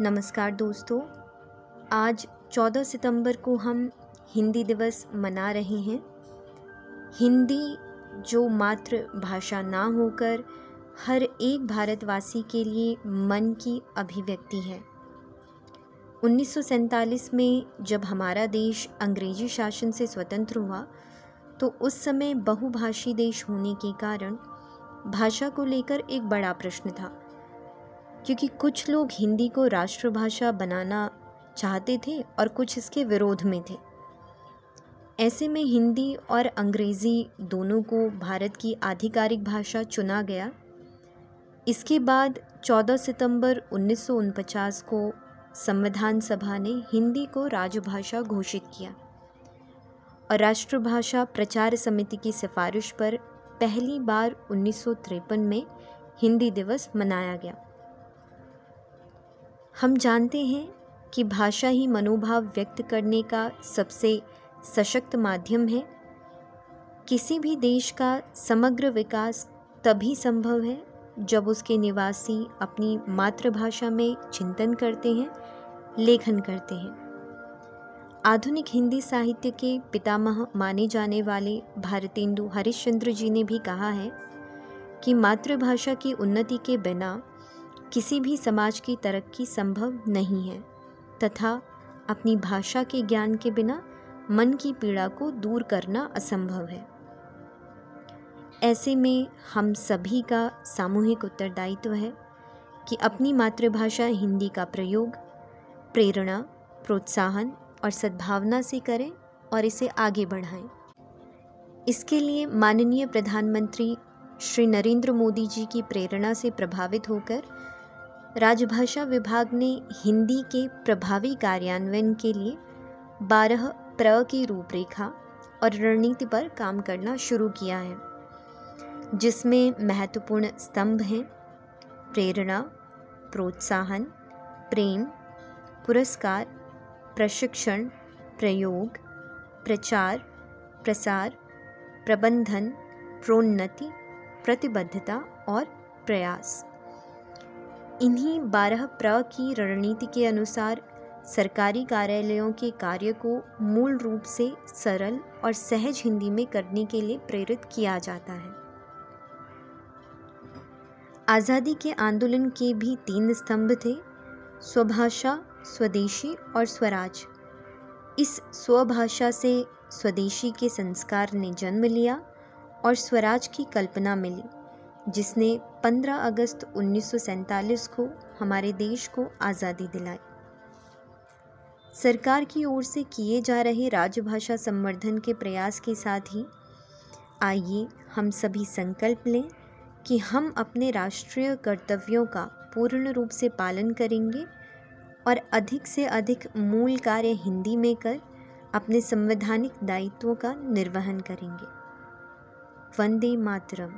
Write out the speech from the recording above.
नमस्कार दोस्तों, आज 14 सितंबर को हम हिंदी दिवस मना रहे हैं। हिंदी जो मातृभाषा ना होकर हर एक भारतवासी के लिए मन की अभिव्यक्ति है। उन्नीस सौ सैंतालीस में जब हमारा देश अंग्रेज़ी शासन से स्वतंत्र हुआ तो उस समय बहुभाषी देश होने के कारण भाषा को लेकर एक बड़ा प्रश्न था। क्योंकि कुछ लोग हिंदी को राष्ट्रभाषा बनाना चाहते थे और कुछ इसके विरोध में थे। ऐसे में हिंदी और अंग्रेज़ी दोनों को भारत की आधिकारिक भाषा चुना गया। इसके बाद 14 सितंबर उन्नीस को संविधान सभा ने हिंदी को राजभाषा घोषित किया और राष्ट्रभाषा प्रचार समिति की सिफारिश पर पहली बार उन्नीस सौ तिरपन में हिंदी दिवस मनाया गया। हम जानते हैं कि भाषा ही मनोभाव व्यक्त करने का सबसे सशक्त माध्यम है। किसी भी देश का समग्र विकास तभी संभव है जब उसके निवासी अपनी मातृभाषा में चिंतन करते हैं, लेखन करते हैं। आधुनिक हिंदी साहित्य के पितामह माने जाने वाले भारतेंदु हरिश्चंद्र जी ने भी कहा है कि मातृभाषा की उन्नति के बिना किसी भी समाज की तरक्की संभव नहीं है, तथा अपनी भाषा के ज्ञान के बिना मन की पीड़ा को दूर करना असंभव है ऐसे में हम सभी का सामूहिक उत्तरदायित्व है कि अपनी मातृभाषा हिंदी का प्रयोग, प्रेरणा, प्रोत्साहन और सद्भावना से करें और इसे आगे बढ़ाएँ। इसके लिए माननीय प्रधानमंत्री श्री नरेंद्र मोदी जी की प्रेरणा से प्रभावित होकर राजभाषा विभाग ने हिंदी के प्रभावी कार्यान्वयन के लिए बारह प्र की रूपरेखा और रणनीति पर काम करना शुरू किया है, जिसमें महत्वपूर्ण स्तंभ हैं प्रेरणा, प्रोत्साहन, प्रेम, पुरस्कार, प्रशिक्षण, प्रयोग, प्रचार, प्रसार, प्रबंधन, प्रोन्नति, प्रतिबद्धता और प्रयास। इन्हीं बारह प्र की रणनीति के अनुसार सरकारी कार्यालयों के कार्य को मूल रूप से सरल और सहज हिंदी में करने के लिए प्रेरित किया जाता है। आज़ादी के आंदोलन के भी तीन स्तंभ थे, स्वभाषा, स्वदेशी और स्वराज। इस स्वभाषा से स्वदेशी के संस्कार ने जन्म लिया और स्वराज की कल्पना मिली। जिसने 15 अगस्त उन्नीस सौ सैंतालीस को हमारे देश को आज़ादी दिलाई। सरकार की ओर से किए जा रहे राजभाषा संवर्धन के प्रयास के साथ ही आइए हम सभी संकल्प लें कि हम अपने राष्ट्रीय कर्तव्यों का पूर्ण रूप से पालन करेंगे और अधिक से अधिक मूल कार्य हिंदी में कर अपने संवैधानिक दायित्वों का निर्वहन करेंगे। वंदे मातरम।